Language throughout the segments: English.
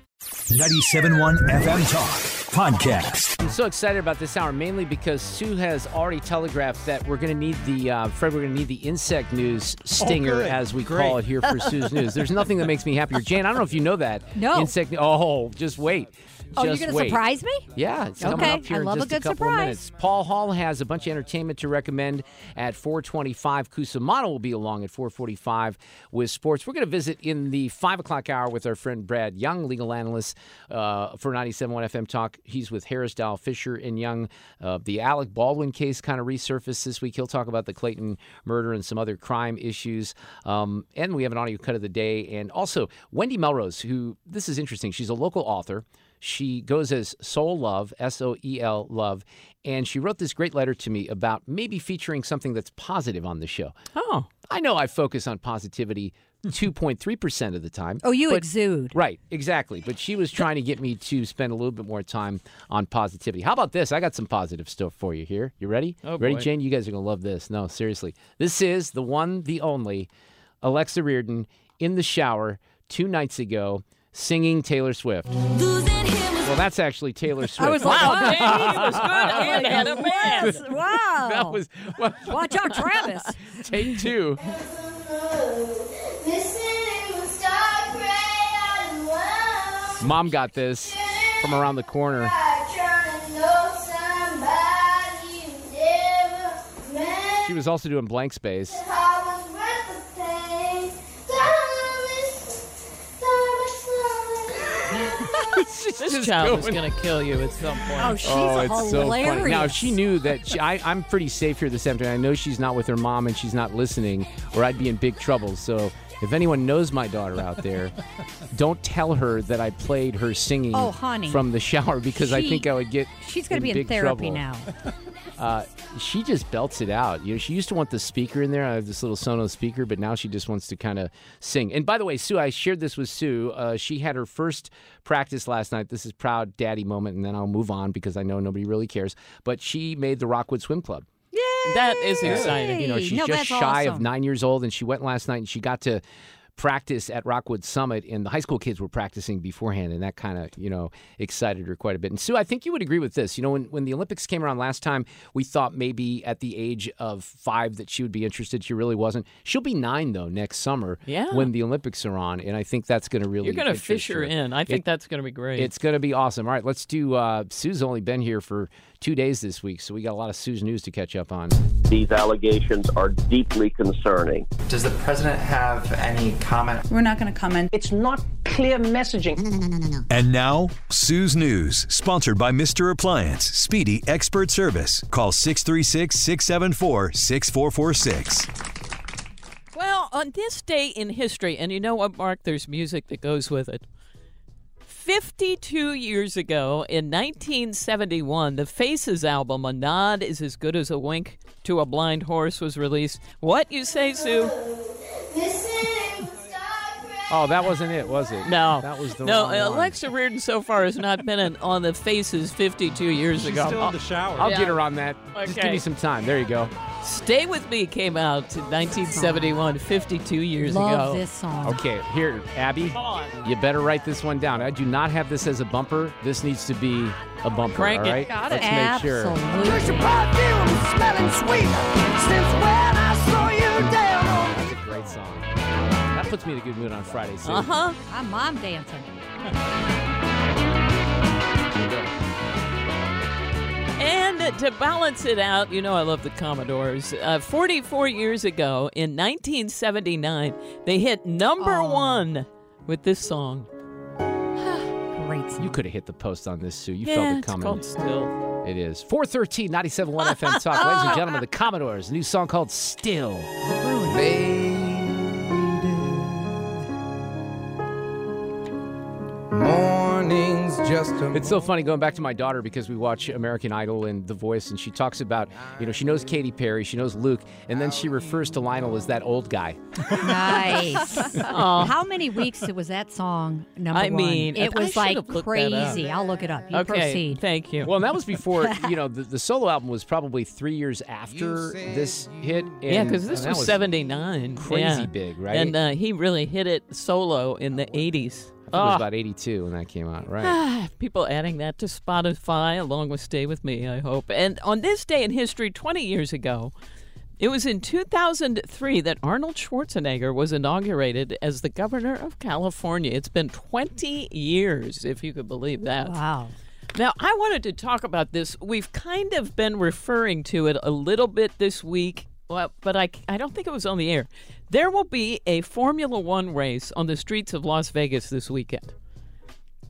97.1 FM Talk Podcast. I'm so excited about this hour, mainly because Sue has already telegraphed that we're going to need the uh, Fred. We're going to need the insect news stinger, good. as we Great. call it here for Sue's news. There's nothing that makes me happier. Jan, I don't know if you know that. No. Insect. Oh, just wait. Oh, you're going to surprise me? Yeah, it's coming Okay, up here I in love a just good couple surprise. of minutes. Paul Hall has a bunch of entertainment to recommend at 425. Cusumano will be along at 445 with sports. We're going to visit in the 5 o'clock hour with our friend Brad Young, legal analyst uh, for 97.1 FM Talk. He's with Harris Dow Fisher and Young. Uh, the Alec Baldwin case kind of resurfaced this week. He'll talk about the Clayton murder and some other crime issues. Um, and we have an audio cut of the day. And also, Wendy Melrose, who, this is interesting, she's a local author. She goes as Soul Love, S O E L Love, and she wrote this great letter to me about maybe featuring something that's positive on the show. Oh. I know I focus on positivity 2.3% of the time. Oh, you but- exude. Right, exactly. But she was trying to get me to spend a little bit more time on positivity. How about this? I got some positive stuff for you here. You ready? Oh, ready, boy. Jane? You guys are going to love this. No, seriously. This is the one, the only Alexa Reardon in the shower two nights ago singing Taylor Swift. Well, that's actually Taylor Swift. I was like, Wow, wow. Jane, he was good and had a man. Wow. that was well, Watch out, Travis. take two. Mom got this from around the corner. She was also doing blank space. This just child is going- going to kill you at some point. Oh, she's Oh, it's so hilarious. funny. Now, if she knew that she, I, I'm pretty safe here this afternoon. I know she's not with her mom and she's not listening, or I'd be in big trouble. So, if anyone knows my daughter out there, don't tell her that I played her singing Oh, honey. from the shower because I think I would get. She's going to be in big therapy trouble. now. Uh, she just belts it out. You know, she used to want the speaker in there. I have this little Sonos speaker, but now she just wants to kind of sing. And by the way, Sue, I shared this with Sue. Uh, she had her first practice last night. This is proud daddy moment, and then I'll move on because I know nobody really cares. But she made the Rockwood Swim Club. Yay! That is exciting. You know, she's No, just that's shy of nine years old, and she went last night and she got to practice at Rockwood Summit, and the high school kids were practicing beforehand, and that kind of you know excited her quite a bit. And Sue, I think you would agree with this. You know, when when the Olympics came around last time, we thought maybe at the age of five that she would be interested. She really wasn't. She'll be nine though next summer. Yeah. when the Olympics are on, and I think that's going to really You're going to interest fish her in. I think It- that's going to be great. it's going to be awesome. All right, let's do. Uh, Sue's only been here for two days this week, so we got a lot of Sue's news to catch up on. These allegations are deeply concerning. Does the president have any comment? We're not going to comment. It's not clear messaging. And now, Sue's News, sponsored by Mr. Appliance, Speedy Expert Service. Call 636 674 6446. Well, on this day in history, and you know what, Mark? There's music that goes with it. 52 years ago, in 1971, the Faces album, A Nod is as Good as a Wink to a Blind Horse, was released. What you say, Sue? Oh, that wasn't it, was it? No. that was the no, wrong one. Alexa Reardon so far has not been in, on the Faces 52 years She's ago. still in the shower. I'll Yeah. get her on that. Just give me some time. There you go. Stay With Me came out in 1971, 52 years Love ago. this song. Okay, here, Abby, you better write this one down. I do not have this as a bumper. This needs to be a bumper. Crank all it. Got let's it. make sure. Absolutely. That's me in a good mood on Friday. So. Uh huh. I'm mom dancing. And to balance it out, you know I love the Commodores. Uh, 44 years ago, in 1979, they hit number oh. one with this song. Great song. You could have hit the post on this, Sue. You yeah, felt coming it's Still. It is. 413 97.1 FM Talk. Ladies and gentlemen, the Commodores, new song called Still. Baby. Morning's just a It's so funny going back to my daughter because we watch American Idol and The Voice, and she talks about, you know, she knows Katy Perry, she knows Luke, and then she refers to Lionel as that old guy. Nice. How many weeks was that song number I one? mean, it I was should like have looked that up. crazy. I'll look it up. You okay, proceed. thank you. Well, and that was before, you know, the, the solo album was probably three years after this hit. And, yeah, because this that was, 79. crazy yeah. big, right? And uh, he really hit it solo in the 80s. I think it was Oh. about 82 when that came out, right? Ah, People adding that to Spotify along with Stay With Me, I hope. And on this day in history, 20 years ago, it was in 2003 that Arnold Schwarzenegger was inaugurated as the governor of California. It's been 20 years, if you could believe that. Wow. Now, I wanted to talk about this. We've kind of been referring to it a little bit this week, well, but I, I don't think it was on the air. There will be a Formula One race on the streets of Las Vegas this weekend.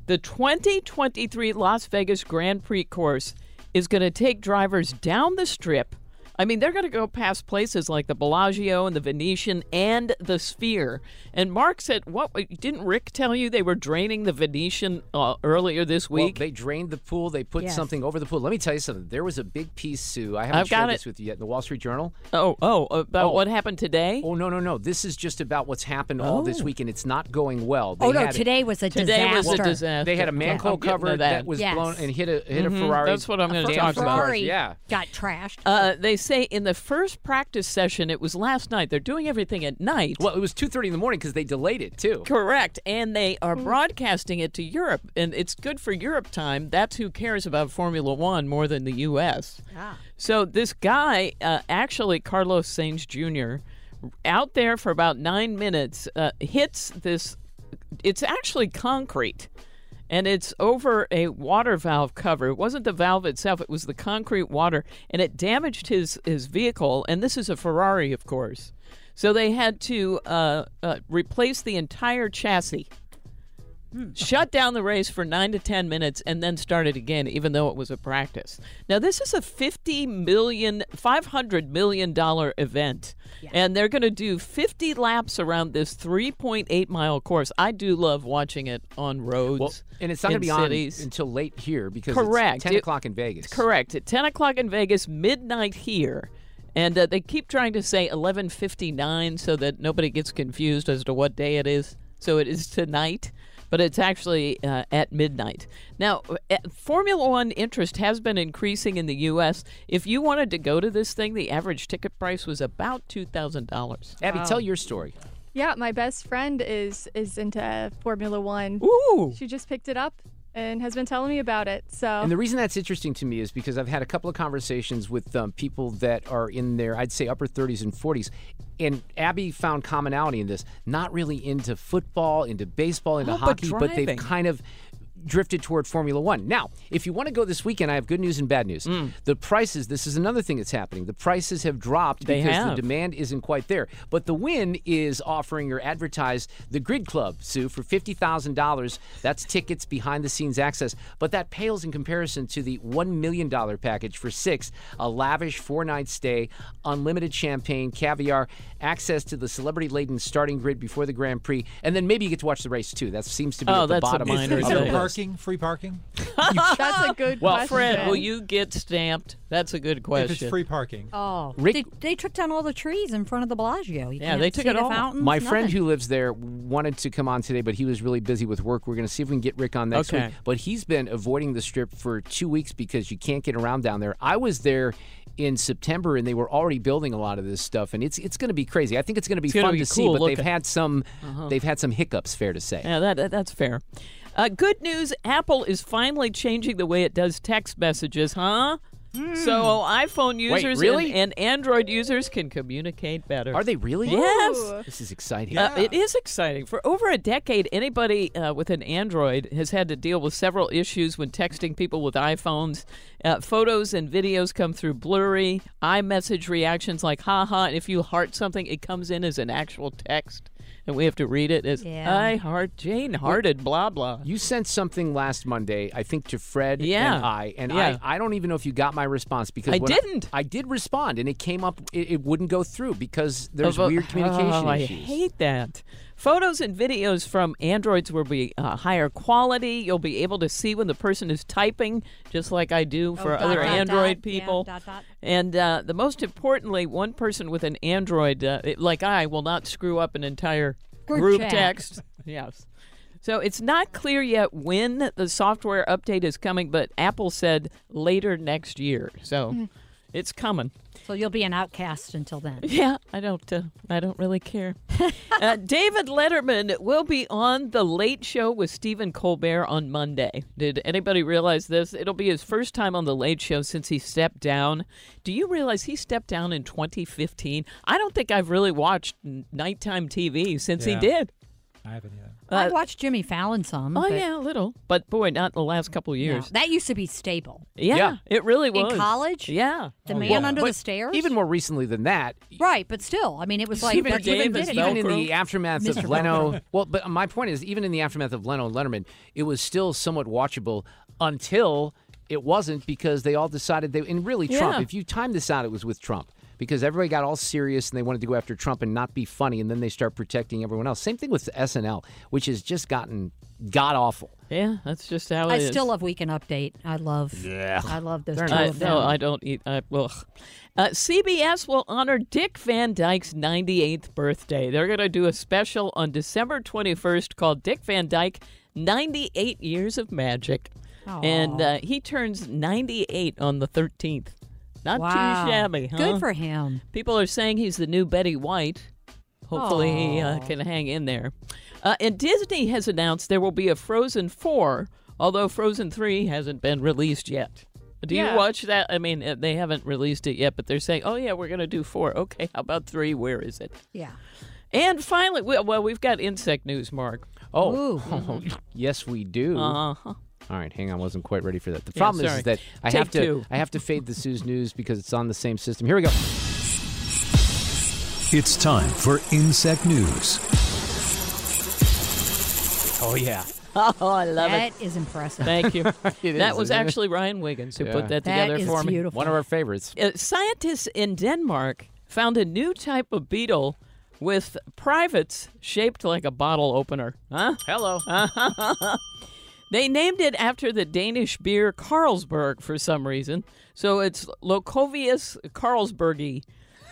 The 2023 Las Vegas Grand Prix course is going to take drivers down the strip. I mean, they're going to go past places like the Bellagio and the Venetian and the Sphere. And Mark said, "What didn't Rick tell you they were draining the Venetian uh, earlier this Well, week?" they drained the pool. They put Yes. something over the pool. Let me tell you something. There was a big piece, Sue. I haven't I've shared it. this with you yet in the Wall Street Journal. oh, oh, about Oh. what happened today? Oh no, no, no! This is just about what's happened all this Oh. week, and it's not going well. Oh, no, had- today was a Today was a disaster. disaster. They had a manhole I'm getting to cover that. was Yes. blown and hit a hit Mhm, a Ferrari. that's what I'm gonna Damn talk about. Ferrari Yeah. got trashed. Uh, they say in the first practice session, it was last night. They're doing everything at night. Well, it was two thirty in the morning because they delayed it too. Correct. And they are broadcasting it to Europe. And it's good for Europe time. That's who cares about Formula One more than the U.S. So this guy, uh, actually, Carlos Sainz Jr., out there for about nine minutes, uh, hits this. It's actually concrete. And it's over a water valve cover. It wasn't the valve itself, it was the concrete water. And it damaged his, his vehicle. And this is a Ferrari, of course. So they had to uh, uh, replace the entire chassis, shut down the race for nine to ten minutes, and then start it again, even though it was a practice. Now this is a fifty million, five hundred million dollar event, and they're going to do fifty laps around this three point eight mile course. I do love watching it on roads. Well, and it's not going to be cities. on until late here because Correct. it's ten It- o'clock in Vegas. Correct. At 10 o'clock in Vegas, midnight here. And uh, they keep trying to say 11:59 so that nobody gets confused as to what day it is. So it is tonight, but it's actually uh, at midnight. Now, uh, Formula One interest has been increasing in the U.S. If you wanted to go to this thing, the average ticket price was about two thousand dollars. Abby, tell your story. Yeah, my best friend is is into Formula One. Ooh. She just picked it up and has been telling me about it. So And the reason that's interesting to me is because I've had a couple of conversations with um, people that are in their, I'd say, upper 30s and 40s. And Abby found commonality in this. Not really into football, into baseball, into Oh, hockey, but, they've kind of drifted toward Formula One. Now, if you want to go this weekend, I have good news and bad news. The prices, this is another thing that's happening. The prices have dropped They because have. the demand isn't quite there. But the Wynn is offering or advertise the Grid Club, Sue, for $50,000. That's tickets, behind the scenes access. But that pales in comparison to the $1 million package for six, a lavish four night stay, unlimited champagne, caviar, access to the celebrity laden starting grid before the Grand Prix, and then maybe you get to watch the race too. That seems to be Oh, at the bottom minor of Is there thing. list. Parking? Free parking? that's a good Well, question. Fred, will you get stamped? That's a good question. If it's free parking. Oh, Rick- they, they took down all the trees in front of the Bellagio. You Yeah, can't they took see it the all. Fountains, My friend nothing. who lives there wanted to come on today, but he was really busy with work. We're going to see if we can get Rick on next Okay. week. But he's been avoiding the strip for two weeks because you can't get around down there. I was there in September, and they were already building a lot of this stuff, and it's it's going to be crazy. I think it's going to be It's fun be to see, but they've looking. had some Uh-huh. they've had some hiccups. Fair to say. Yeah, that, that- that's fair. Uh, good news Apple is finally changing the way it does text messages, huh? So iPhone users really? and, and Android users can communicate better. Are they really? Yes. This is exciting. Uh, it is exciting. For over a decade, anybody uh, with an Android has had to deal with several issues when texting people with iPhones. Uh, photos and videos come through blurry. iMessage reactions like haha. And if you heart something, it comes in as an actual text. And we have to read it as Yeah. I heart Jane hearted, blah, blah. You sent something last Monday, I think, to Fred Yeah. and I, and Yeah. I, I don't even know if you got my response because I didn't. I, did respond, and it came up. It, it wouldn't go through because there's weird communication oh, I hate that. Photos and videos from Androids will be uh, higher quality. You'll be able to see when the person is typing, just like I do for Oh, dot, other dot, Android dot, yeah, people. dot. And uh, the most importantly, one person with an Android, uh, it- like I, will not screw up an entire Group group text. yes. So it's not clear yet when the software update is coming, but Apple said later next year. So Hmm. It's coming. So you'll be an outcast until then. Yeah, I don't. Uh, I don't really care. uh, David Letterman will be on the Late Show with Stephen Colbert on Monday. Did anybody realize this? It'll be his first time on the Late Show since he stepped down. Do you realize he stepped down in 2015? I don't think I've really watched nighttime TV since Yeah. he did. I haven't either. I Uh, watched Jimmy Fallon some. Oh but yeah, a little, but boy, not the last couple no, years. that used to be staple. Yeah, Yeah. it really was In college? Yeah, The Oh, man yeah. under the stairs? Even more recently than that, right, but still, I mean, it was like even, that's what they Dave did it. even in the aftermath Mr. of Leno. Well, but my point is, even in the aftermath of Leno and Letterman, it was still somewhat watchable until it wasn't because they all decided they. And really, Trump. Yeah. If you time this out, it was with Trump because everybody got all serious and they wanted to go after Trump and not be funny, and then they start protecting everyone else. Same thing with SNL, which has just gotten god awful. yeah, that's just how it I is. still love Weekend Update. I love. Yeah. I love those two I, of them. no, I don't eat. I, ugh. Uh, CBS will honor Dick Van Dyke's 98th birthday. They're going to do a special on December 21st called Dick Van Dyke 98 Years of Magic. And uh, he turns 98 on the 13th. Not Wow. too shabby, huh? Good for him. People are saying he's the new Betty White. Hopefully, he uh, can hang in there. Uh, and Disney has announced there will be a Frozen 4, although Frozen 3 hasn't been released yet. Do Yeah. you watch that? I mean, uh, they haven't released it yet, but they're saying, oh, yeah, we're going to do 4. Okay, how about 3? Where is it? Yeah. And finally, we, well, we've got insect news, Mark. Oh, yes, we do. Uh-huh. All right, hang on. I wasn't quite ready for that. The Yeah, problem is, is that I Take have to two. I have to fade the Sue's news because it's on the same system. Here we go. It's time for Insect News. Oh yeah. Oh, I love That That is impressive. Thank you. It that is, was isn't it? actually Ryan Wiggins who Yeah. put that That together is for me. beautiful. One of our favorites. Uh, scientists in Denmark found a new type of beetle with privates shaped like a bottle opener. Huh? Hello. They named it after the Danish beer Carlsberg for some reason. So it's Loncovilius carlsbergi.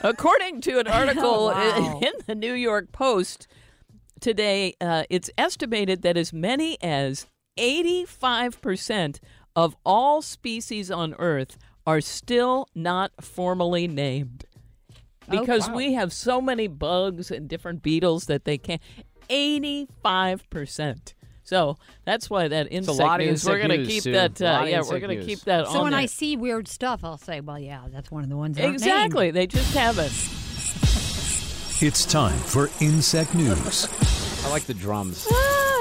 According to an article Wow. in the New York Post today, uh, it's estimated that as many as 85% of all species on Earth are still not formally named. Because wow. we have so many bugs and different beetles that they can't. 85%. So that's why that insect lot of news, we're going to news, keep Sue. that. Uh, yeah, we're going to news. keep that So on when there. I see weird stuff, I'll say, "Well, yeah, that's one of the ones." that aren't named. exactly, they just haven't. It's time for Insect News. I like the drums.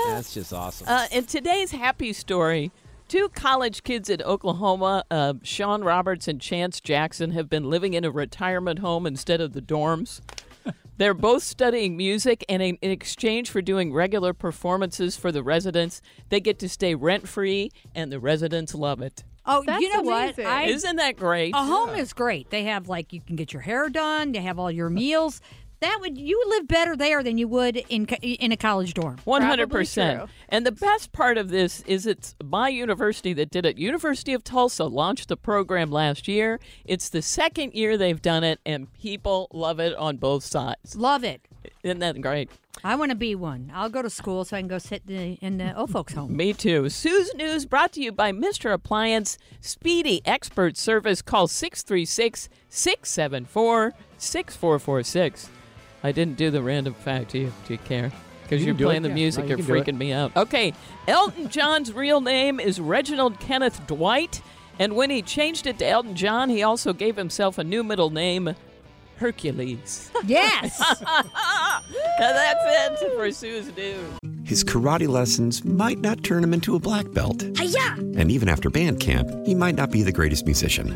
That's just awesome. Uh, in today's happy story, two college kids in Oklahoma, uh, Sean Roberts and Chance Jackson, have been living in a retirement home instead of the dorms. They're both studying music, and in, in exchange for doing regular performances for the residents, they get to stay rent free, and the residents love it. Oh, That's you know amazing. what? I, Isn't that great? a home is great. They have like you can get your hair done. They have all your meals. That would you live better there than you would in in a college dorm. One hundred percent. And the best part of this is it's my university that did it. University of Tulsa launched the program last year. It's the second year they've done it, and people love it on both sides. Love it. Isn't that great? I want to be one. I'll go to school so I can go sit in the, in the old folks' home. Me too. Sue's News brought to you by Mr. Appliance Speedy Expert Service. Call 636 674 6446. I didn't do the random fact. Do you, do you care? Because You you're playing it. the Yeah. music, No, you you're can do it. freaking me out. Okay, Elton John's real name is Reginald Kenneth Dwight. And when he changed it to Elton John, he also gave himself a new middle name, Hercules. Yes. That's it for Sue's News. His karate lessons might not turn him into a black belt. Hiya! And even after band camp, he might not be the greatest musician.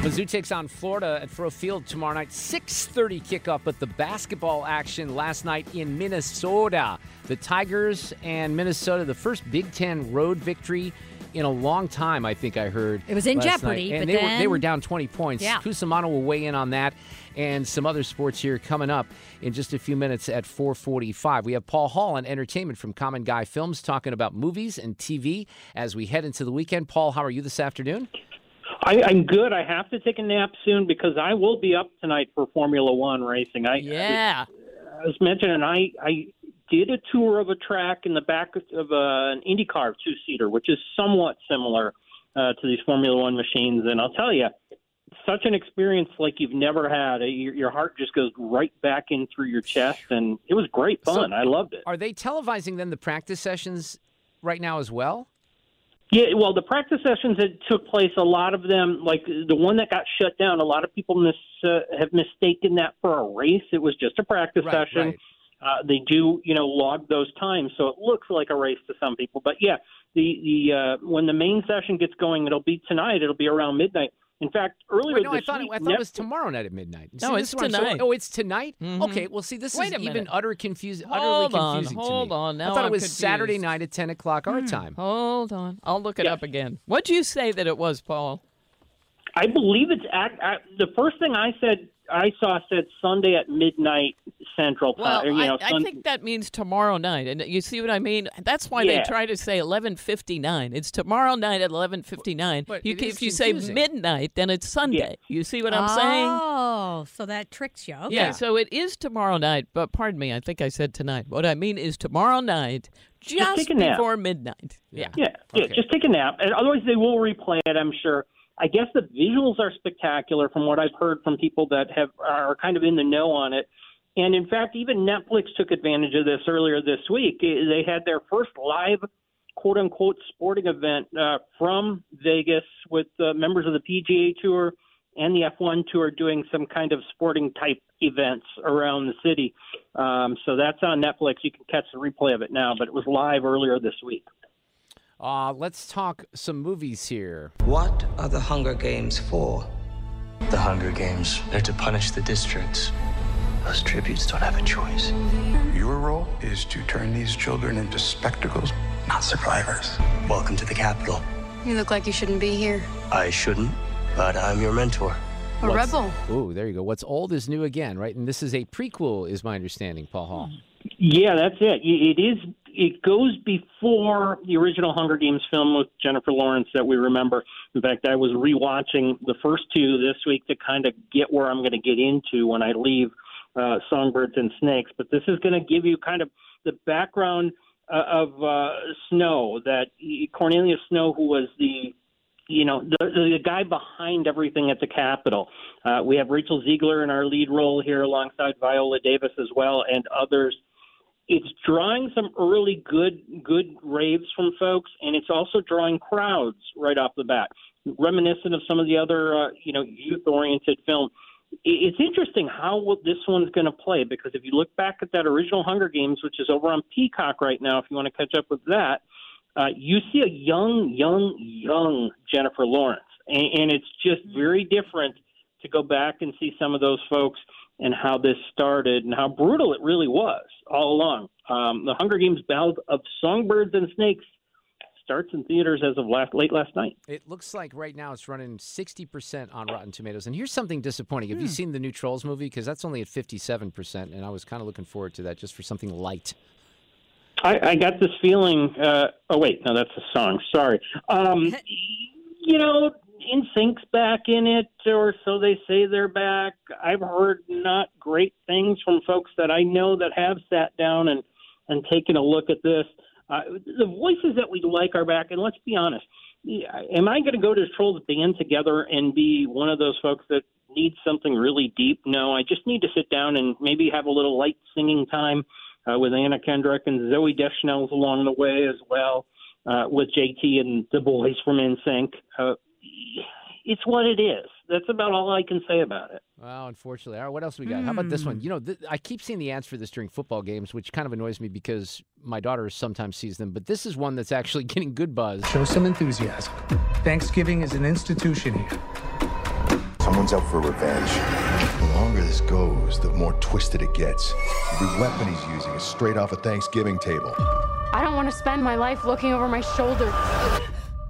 Mizzou takes on Florida at Faurot Field tomorrow night. 6:30 kickoff, but the basketball action last night in Minnesota. The Tigers and Minnesota, the first Big Ten road victory in a long time. I think I heard It was in jeopardy, night. and but they were they were down 20 points. Yeah. Cusumano will weigh in on that and some other sports here coming up in just a few minutes at 4:45. We have Paul Hall on entertainment from Common Guy Films talking about movies and TV as we head into the weekend. Paul, how are you this afternoon? I, I'm good. I have to take a nap soon because I will be up tonight for Formula One racing. I Yeah. I was mentioning I I did a tour of a track in the back of uh, an IndyCar two seater, which is somewhat similar uh, to these Formula One machines, and I'll tell you. Such an experience like you've never had. Uh, Your, your heart just goes right back in through your chest, and it was great fun. So- I loved it. Are they televising then the practice sessions right now as well? Yeah, well, the practice sessions that took place, a lot of them, like the one that got shut down, a lot of people mis, uh, have mistaken that for a race. It was just a practice Right, session. right. Uh, they do, you know, log those times, so it looks like a race to some people. But yeah, the the uh, when the main session gets going, it'll be tonight. It'll be around midnight. In fact, earlier Wait, no, I this thought it, week, I thought it was tomorrow night at midnight. No, See, this it's is so- tonight. oh, it's tonight. Mhm. Okay, well, see, this Wait is a even minute. utter confused, utterly Hold on, confusing hold on. Now I thought I'm it was Saturday night at 10 o'clock our time. Hold on. I'll look it up again. What'd you say that it was, Paul? I believe it's at, at the first thing I said. I saw said Sunday at midnight Central Well, time. or, you know, I, I think that means tomorrow night, and you see what I mean. That's why Yeah. they try to say eleven fifty nine. It's tomorrow night at eleven fifty nine. You, it can- if you say midnight, then it's Sunday. You see what I'm saying? Oh, so that tricks you. Okay. Yeah. So it is tomorrow night, but pardon me, I think I said tonight. What I mean is tomorrow night, just take a nap. before midnight. Yeah. Yeah, yeah. Just take a nap, and otherwise they will replay it. I'm sure. I guess the visuals are spectacular from what I've heard from people that have are kind of in the know on it. And in fact, even Netflix took advantage of this earlier this week. Eh, They had their first live, quote unquote, sporting event uh, from Vegas with uh, members of the PGA Tour and the F1 Tour doing some kind of sporting type events around the city. Um, so that's on Netflix. You can catch the replay of it now, but it was live earlier this week. Uh, let's talk some movies here. What are the Hunger Games for? The Hunger Games—they're to punish the districts. Those tributes don't have a choice. Your role is to turn these children into spectacles, not survivors. Welcome to the Capitol. You look like you shouldn't be here. I shouldn't, but I'm your mentor. A rebel. Ooh, there you go. What's old is new again, right? And this is a prequel, is my understanding, Paul Hall. Yeah, that's it. It is. It goes before the original Hunger Games film with Jennifer Lawrence that we remember. In fact, I was rewatching the first two this week to kind of get where I'm going to get into when I leave uh, Songbirds and Snakes. But this is going to give you kind of the background uh, of uh, Snow. That Cornelius Snow, who was the you know, the, the guy behind everything at the Capitol. Uh, we have Rachel Zegler in our lead role here alongside Viola Davis as well and others. It's drawing some early good good raves from folks, and it's also drawing crowds right off the bat, reminiscent of some of the other uh, you know youth oriented film. It's interesting how this one's going to play because if you look back at that original Hunger Games, which is over on Peacock right now, if you want to catch up with that, uh, you see a young, young, young Jennifer Lawrence, and, and it's just very different to go back and see some of those folks and how this started and how brutal it really was all along. Um, the Hunger Games Ballad of Songbirds and Snakes starts in theaters as of last late last night. It looks like right now it's running 60% on Rotten Tomatoes. And here's something disappointing. Have you Hmm. seen the new Trolls movie? Because that's only at 57%, and I was kind of looking forward to that just for something light. I, I got this feeling. Uh, oh wait, no, that's a song. Sorry. Um, you know, NSYNC's back in it, or so they say they're back. I've heard not great things from folks that I know that have sat down and and taken a look at this. Uh, the voices that we like are back, and let's be honest. Am I going to go to Trolls band together and be one of those folks that needs something really deep? No, I just need to sit down and maybe have a little light singing time uh, with Anna Kendrick and Zooey Deschanel's along the way as well, uh, with JT and the boys from NSYNC. Uh, it's what it is. That's about all I can say about it. Well, unfortunately. All right, what else we got? How about this one? Hmm. You know, th- I keep seeing the ads for this during football games, which kind of annoys me because my daughter sometimes sees them. But this is one that's actually getting good buzz. Show some enthusiasm. Thanksgiving is an institution here. Someone's out for revenge. The longer this goes, the more twisted it gets. Every weapon he's using is straight off a Thanksgiving table. I don't want to spend my life looking over my shoulder.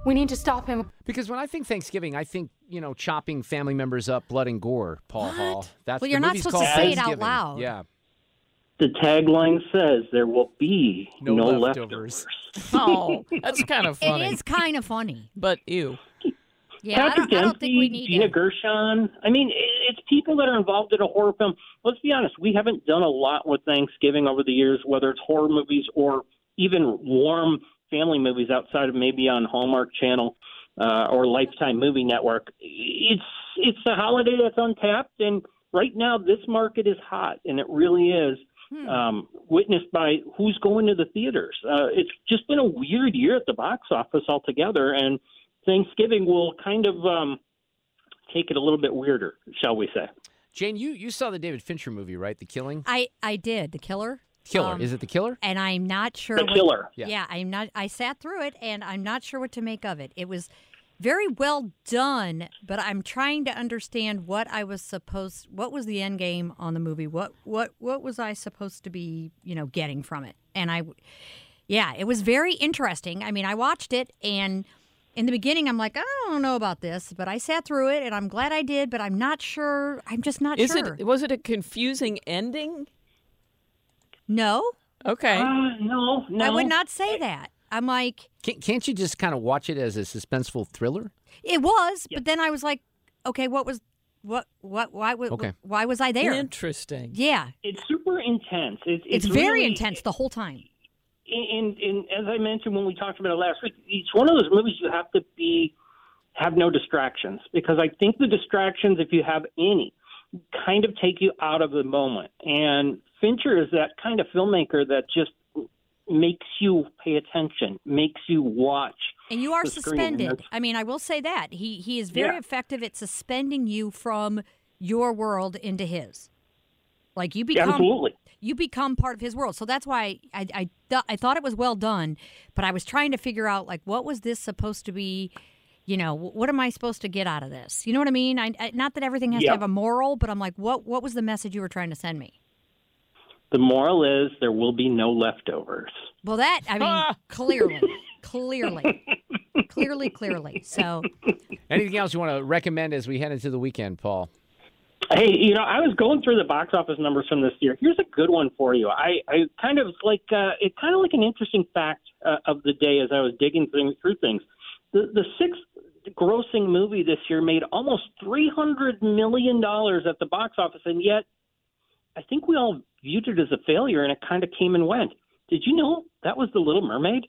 We need to stop him. Because when I think Thanksgiving, I think, you know, chopping family members up, blood and gore, Paul Hall. That's Well, you're not supposed to say it out loud. Yeah. The tagline says there will be No no, leftovers. leftovers. Oh, that's kind of funny. It is kind of funny. But ew. Yeah, I Patrick don't, I don't think we Dempsey, need Gina to. Gershon. I mean, it's people that are involved in a horror film. Let's be honest, we haven't done a lot with Thanksgiving over the years, whether it's horror movies or even warm family movies outside of maybe on Hallmark Channel uh, or Lifetime Movie Network. It's it's a holiday that's untapped, and right now this market is hot, and it really is. Um, witnessed by who's going to the theaters. Uh, it's just been a weird year at the box office altogether, and Thanksgiving will kind of um, take it a little bit weirder, shall we say? Jane, you, you saw the David Fincher movie, right? The Killing? I I did the killer. Killer. Um, Is it The Killer? And I'm not sure. The what- Killer. Yeah. Yeah. I'm not. I sat through it, and I'm not sure what to make of it. It was very well done, but I'm trying to understand what I was supposed. What was the end game on the movie? What what what was I supposed to be, you know, getting from it? And I, yeah, it was very interesting. I mean, I watched it and. In the beginning, I'm like, I don't know about this, but I sat through it, and I'm glad I did. But I'm not sure. I'm just not Is sure. it was it a confusing ending? No. Okay. Uh, no, I would not say that. I'm like, Can't, can't you just kind of watch it as a suspenseful thriller? it was, but then I was like, okay, what was, what, what, why, was Okay. why was I there? Interesting. Yeah, It's super intense. It's, it's, it's very really- intense the whole time. And, and as I mentioned when we talked about it last week, it's one of those movies you have to be have no distractions because I think the distractions, if you have any, kind of take you out of the moment. And Fincher is that kind of filmmaker that just makes you pay attention, makes you watch. And you are suspended. I mean, I will say that he he is very Yeah. effective at suspending you from your world into his. Like you become Absolutely. you become part of his world. So that's why I I th- I thought it was well done, but I was trying to figure out like what was this supposed to be. You know, what am I supposed to get out of this? You know what I mean? I, I, not that everything has Yeah. to have a moral, but I'm like, what what was the message you were trying to send me? The moral is there will be no leftovers. Well, that I mean, clearly, clearly, clearly, clearly. So Anything else you want to recommend as we head into the weekend, Paul? Hey, you know, I was going through the box office numbers from this year. Here's a good one for you. I, I kind of like uh, it's kind of like an interesting fact uh, of the day as I was digging through, through things. The the sixth grossing movie this year made almost three hundred million dollars at the box office, and yet I think we all viewed it as a failure, and it kind of came and went. Did you know that was The Little Mermaid?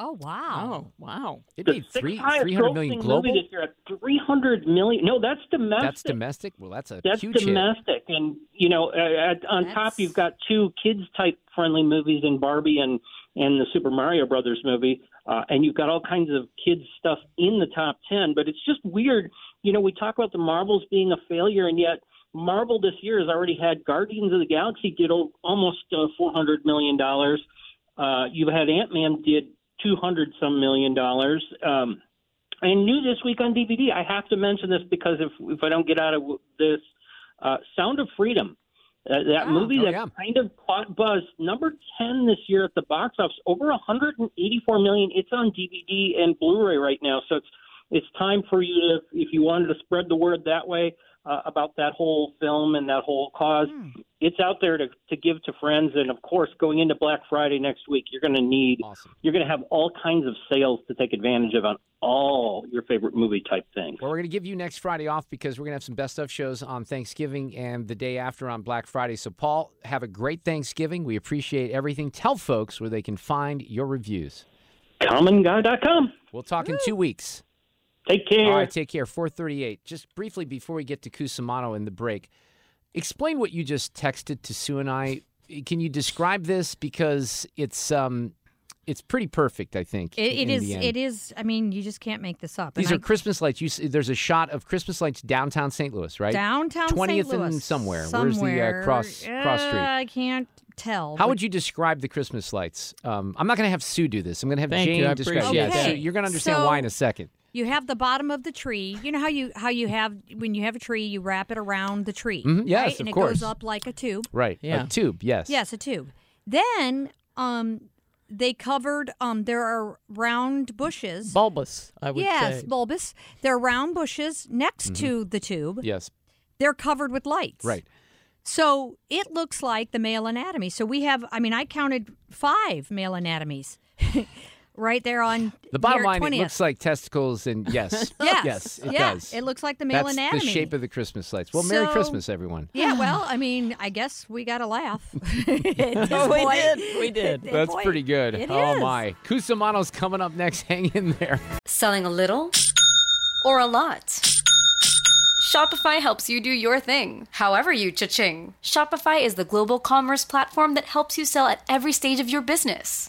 Oh wow! Oh wow! It The made sixth three highest three hundred million grossing global. movie this year at 300 million. No, that's domestic. That's domestic. Well, that's a That's huge hit. domestic, and you know, uh, at, on top you've got two kids type friendly movies in Barbie and and the Super Mario Brothers movie, uh, and you've got all kinds of kids stuff in the top ten. But it's just weird. You know, we talk about the Marvels being a failure, and yet Marvel this year has already had Guardians of the Galaxy did almost uh, 400 million dollars. Uh, you've had Ant Man did 200 some million dollars. Um, and new this week on DVD. I have to mention this because if if I don't get out of this, uh, Sound of Freedom, uh, that Oh, movie oh, that yeah. kind of caught buzz, number ten this year at the box office, over 184 million. It's on DVD and Blu-ray right now, so it's it's time for you to, if you wanted to spread the word that way uh, about that whole film and that whole cause, it's out there to to give to friends. And of course, going into Black Friday next week, you're going to need you're going to have all kinds of sales to take advantage of on all your favorite movie type things. Well, we're going to give you next Friday off because we're going to have some best of shows on Thanksgiving and the day after on Black Friday. So, Paul, have a great Thanksgiving. We appreciate everything. Tell folks where they can find your reviews. CommonGuy.com. We'll talk in two weeks. Take care. All right, take care. 438. Just briefly before we get to Cusumano in the break, explain what you just texted to Sue and I. Can you describe this? Because it's um, it's pretty perfect, I think. It, it in is. the end. It is. I mean, you just can't make this up. These And are Christmas lights. You see, there's a shot of Christmas lights downtown St. Louis, right? downtown St. 20th Louis. and somewhere. Where's the uh, Somewhere. cross cross Uh, street? I can't tell. How but- would you describe the Christmas lights? Um, I'm not going to have Sue do this. I'm going to have Thank Jane you. I describe. appreciate Yeah, that. You're going to understand So- why in a second. You have the bottom of the tree. You know how you how you have when you have a tree, you wrap it around the tree. Mhm, yes, right? of and it course. goes up like a tube. Right. Yeah. A tube. Yes. Yes, a tube. Then um they covered um there are round bushes. Bulbous, I would yes, say. Yes, bulbous. There are round bushes next Mhm. to the tube. Yes. They're covered with lights. Right. So it looks like the male anatomy. So we have I mean I counted 5 male anatomies. right there on The bottom here at line, it looks like testicles, and yes, Yes. yes, it Yeah, does. it looks like the male That's anatomy. the shape of the Christmas lights. Well, Merry Christmas, everyone. Yeah, well, I mean, I guess we got to laugh. At Oh, we did. We did. That's point, pretty good. It oh is. my, Cusumano's coming up next. Hang in there. Selling a little or a lot? Shopify helps you do your thing, however you cha-ching. Shopify is the global commerce platform that helps you sell at every stage of your business.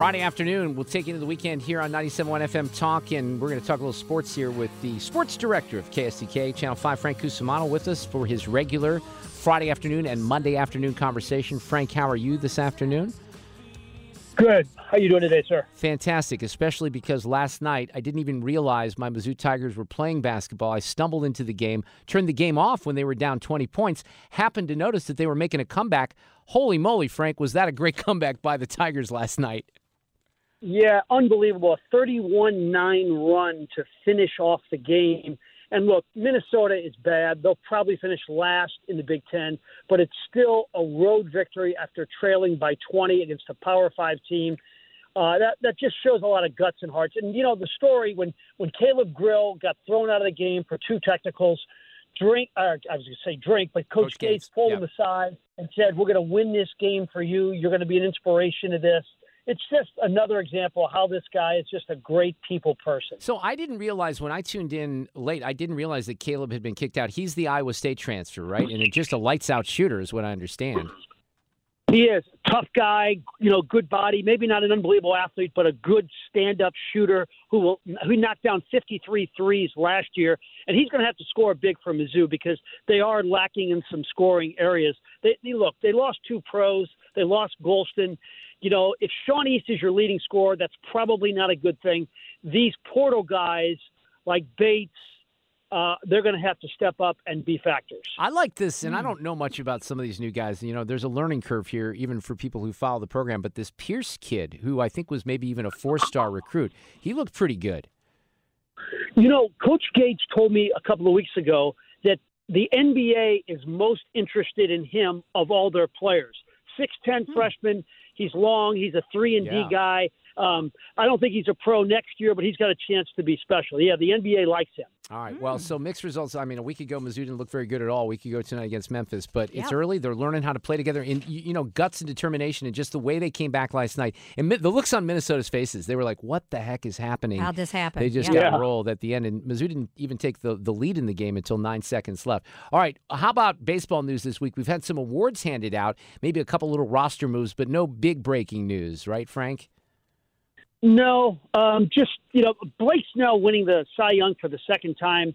Friday afternoon, we'll take you into the weekend here on 97.1 FM Talk, and we're going to talk a little sports here with the sports director of KSDK, Channel 5, Frank Cusumano, with us for his regular Friday afternoon and Monday afternoon conversation. Frank, how are you this afternoon? Good. How are you doing today, sir? Fantastic, especially because last night I didn't even realize my Mizzou Tigers were playing basketball. I stumbled into the game, turned the game off when they were down 20 points, happened to notice that they were making a comeback. Holy moly, Frank, was that a great comeback by the Tigers last night? Yeah, unbelievable. A 31 9 run to finish off the game. And look, Minnesota is bad. They'll probably finish last in the Big Ten, but it's still a road victory after trailing by 20 against a Power Five team. Uh, that that just shows a lot of guts and hearts. And you know the story when when Caleb Grill got thrown out of the game for two technicals, drink. Uh, I was going to say drink, but Coach, Coach Gates, Gates pulled yep. him aside and said, "We're going to win this game for you. You're going to be an inspiration to this." It's just another example of how this guy is just a great people person. So I didn't realize when I tuned in late, I didn't realize that Caleb had been kicked out. He's the Iowa State transfer, right? And just a lights out shooter is what I understand. He is tough guy, you know, good body. Maybe not an unbelievable athlete, but a good stand-up shooter who will who knocked down 53 threes last year, and he's going to have to score big for Mizzou because they are lacking in some scoring areas. They, they look, they lost two pros. They lost Golston you know, if Sean East is your leading scorer, that's probably not a good thing. These portal guys like Bates, uh, they're going to have to step up and be factors. I like this, and I don't know much about some of these new guys. You know, there's a learning curve here, even for people who follow the program. But this Pierce kid, who I think was maybe even a four star recruit, he looked pretty good. You know, Coach Gates told me a couple of weeks ago that the NBA is most interested in him of all their players. 6'10 hmm. freshman, He's long. He's a three and D guy. Um, I don't think he's a pro next year, but he's got a chance to be special. Yeah, the NBA likes him. All right. Well, mm. so mixed results. I mean, a week ago, Mizzou didn't look very good at all. A week ago tonight against Memphis, but it's early. They're learning how to play together. And you know, guts and determination, and just the way they came back last night, and the looks on Minnesota's faces, they were like, "What the heck is happening?" How'd this happen? They just yeah. got rolled at the end, and Mizzou didn't even take the the lead in the game until nine seconds left. All right. How about baseball news this week? We've had some awards handed out, maybe a couple little roster moves, but no big breaking news, right, Frank? No, um, just you know, Blake Snell winning the Cy Young for the second time.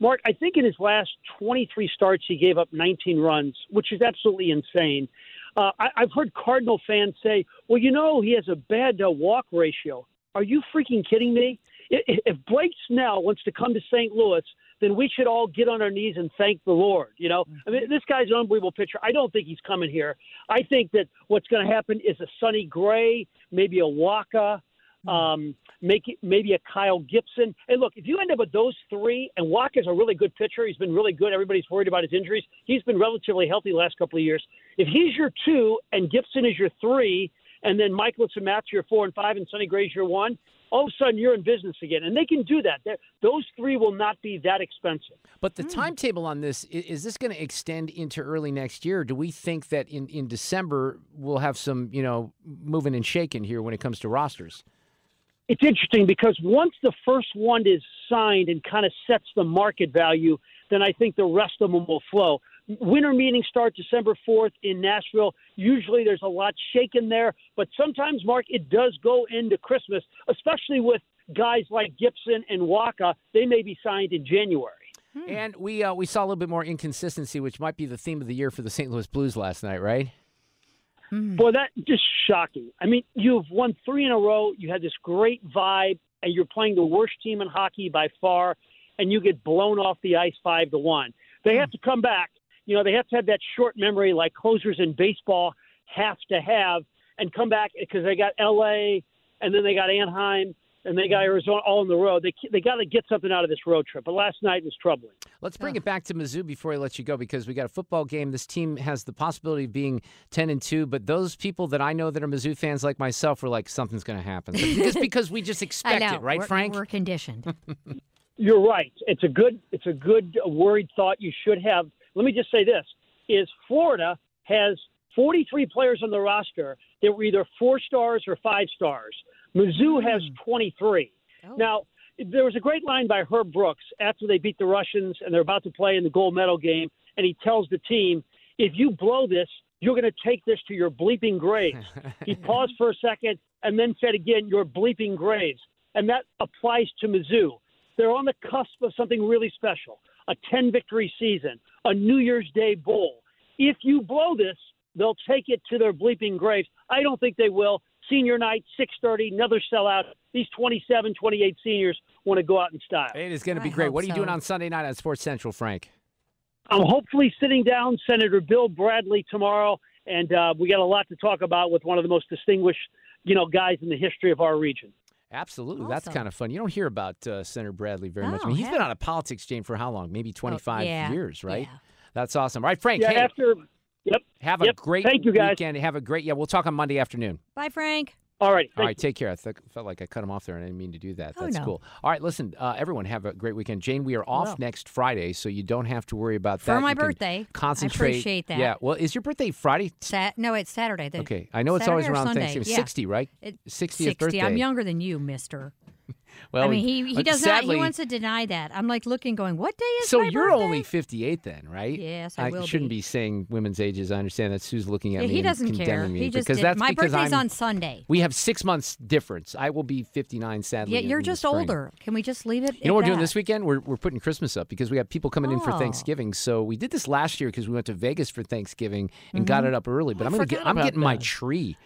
Mark, I think in his last 23 starts, he gave up 19 runs, which is absolutely insane. Uh, I, I've heard Cardinal fans say, "Well, you know, he has a bad uh, walk ratio." Are you freaking kidding me? If Blake Snell wants to come to St. Louis, then we should all get on our knees and thank the Lord. You know, I mean, this guy's an unbelievable pitcher. I don't think he's coming here. I think that what's going to happen is a Sonny Gray, maybe a Wacha, um, make it, maybe a Kyle Gibson. And look, if you end up with those three, and Wacha's a really good pitcher, he's been really good. Everybody's worried about his injuries. He's been relatively healthy the last couple of years. If he's your two and Gibson is your three, and then Mikolas and Matz your four and five, and Sonny Gray's your one, all of a sudden you're in business again. And they can do that. They're, those three will not be that expensive. But the mm. timetable on this is this going to extend into early next year? do we think that in, in December we'll have some, you know, moving and shaking here when it comes to rosters? It's interesting because once the first one is signed and kind of sets the market value, then I think the rest of them will flow. Winter meetings start December 4th in Nashville. Usually there's a lot shaken there, but sometimes, Mark, it does go into Christmas, especially with guys like Gibson and Wacha. They may be signed in January. And we uh, we saw a little bit more inconsistency, which might be the theme of the year for the St. Louis Blues last night, right? Mm. Boy, that just shocking. I mean, you've won three in a row. You had this great vibe, and you're playing the worst team in hockey by far, and you get blown off the ice five to one. They have to come back. You know, they have to have that short memory like closers in baseball have to have, and come back because they got L.A. and then they got Anaheim. And they got Arizona all on the road. They they got to get something out of this road trip. But last night was troubling. Let's bring it back to Mizzou before I let you go because we got a football game. This team has the possibility of being ten and two, but those people that I know that are Mizzou fans like myself were like, something's going to happen. So just because we just I expect it, right, we're, Frank? We're conditioned. You're right. It's a good it's a good uh, worried thought. You should have. Let me just say this: is Florida has 43 players on the roster that were either four stars or five stars. Mizzou hmm. has 23. Now, there was a great line by Herb Brooks after they beat the Russians and they're about to play in the gold medal game, and he tells the team, "If you blow this, you're going to take this to your bleeping graves." he paused for a second and then said again, "Your bleeping graves," and that applies to Mizzou. They're on the cusp of something really special: a 10 victory season, a New Year's Day bowl. If you blow this, they'll take it to their bleeping graves. I don't think they will. Senior night, 6:30, another sellout. These 27, 28 seniors want to go out in style. It is going to be great. What are you doing on Sunday night on Sports Central, Frank? I'm hopefully sitting down Senator Bill Bradley tomorrow, and uh, we got a lot to talk about with one of the most distinguished, you know, guys in the history of our region. Absolutely. That's kind of fun. You don't hear about uh, Senator Bradley very much. I mean, he's been on a politics, Jane, for how long? Maybe 25 yeah, years, right? That's awesome. All right, Frank. Yeah, hey, after. Yep. have a yep. great Thank you, guys. weekend. Have a great, yeah, we'll talk on Monday afternoon. Bye, Frank. All right. All right, take care. I th- felt like I cut him off there, and I didn't mean to do that. Oh, That's no. cool. All right, listen, uh, everyone, have a great weekend. Jane, we are off Will. next Friday, so you don't have to worry about that. For my You can birthday. I concentrate. appreciate that. Yeah. Well, is your birthday Friday? Sat- no, it's Saturday. The- Okay, I know it's always around Sunday. Thanksgiving. Yeah. 60, right? It- 60th 60. birthday. I'm younger than you, mister. Well, I mean, he, he uh, does sadly, not. He wants to deny that. I'm like looking, going, what day is So you're birthday? only 58 then, right? Yes, I will shouldn't be. be. saying women's ages. I understand that Sue's looking at Yeah, me he doesn't care. condemning me He just because did- that's my because birthday's I'm, on Sunday. We have six months difference. I will be 59 sadly. Yeah, you're just older. Can we just leave it? You know what we're doing this weekend? We're, we're putting Christmas up because we have people coming in for Oh. Thanksgiving. So we did this last year because we went to Vegas for Thanksgiving and got Mhm. it up early. But I I'm gonna get I'm getting my tree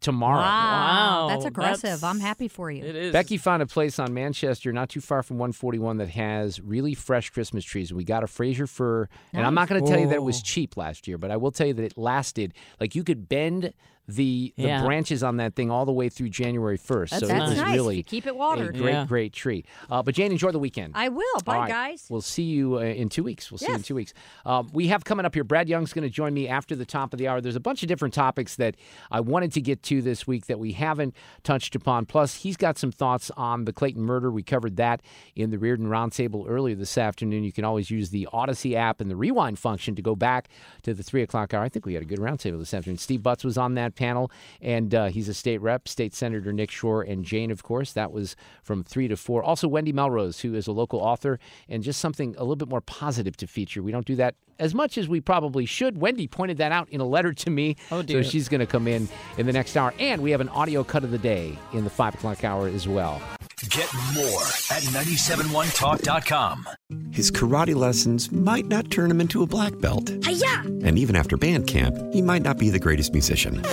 tomorrow. Wow, that's aggressive. that's- I'm happy for you. It is. Becky found a place on Manchester, not too far from 141, that has really fresh Christmas trees. We got a Fraser fir, and I'm not going to tell you that it was cheap last year, but I will tell you that it lasted. Like you could bend the the Yeah. branches on that thing all the way through January 1st. That's so it nice. was Nice. really You keep it a watered. great, Yeah. great tree. Uh, but Jane, enjoy the weekend. I will. Bye, All right. guys. We'll see you uh, in two weeks. We'll see you in two weeks. Um, we have coming up here. Brad Young's going to join me after the top of the hour. There's a bunch of different topics that I wanted to get to this week that we haven't touched upon. Plus, he's got some thoughts on the Clayton murder. We covered that in the Reardon Roundtable earlier this afternoon. You can always use the Audacy app and the rewind function to go back to the three o'clock hour. I think we had a good roundtable this afternoon. Steve Butz was on that panel, and uh, he's a state rep. State Senator Nick Shore and Jane, of course. That was from three to four. Also, Wendy Melrose, who is a local author, and just something a little bit more positive to feature. We don't do that as much as we probably should. Wendy pointed that out in a letter to me. Oh, dear. So she's going to come in in the next hour. And we have an audio cut of the day in the five o'clock hour as well. Get more at 971talk.com. His karate lessons might not turn him into a black belt. Hiya! And even after band camp, he might not be the greatest musician.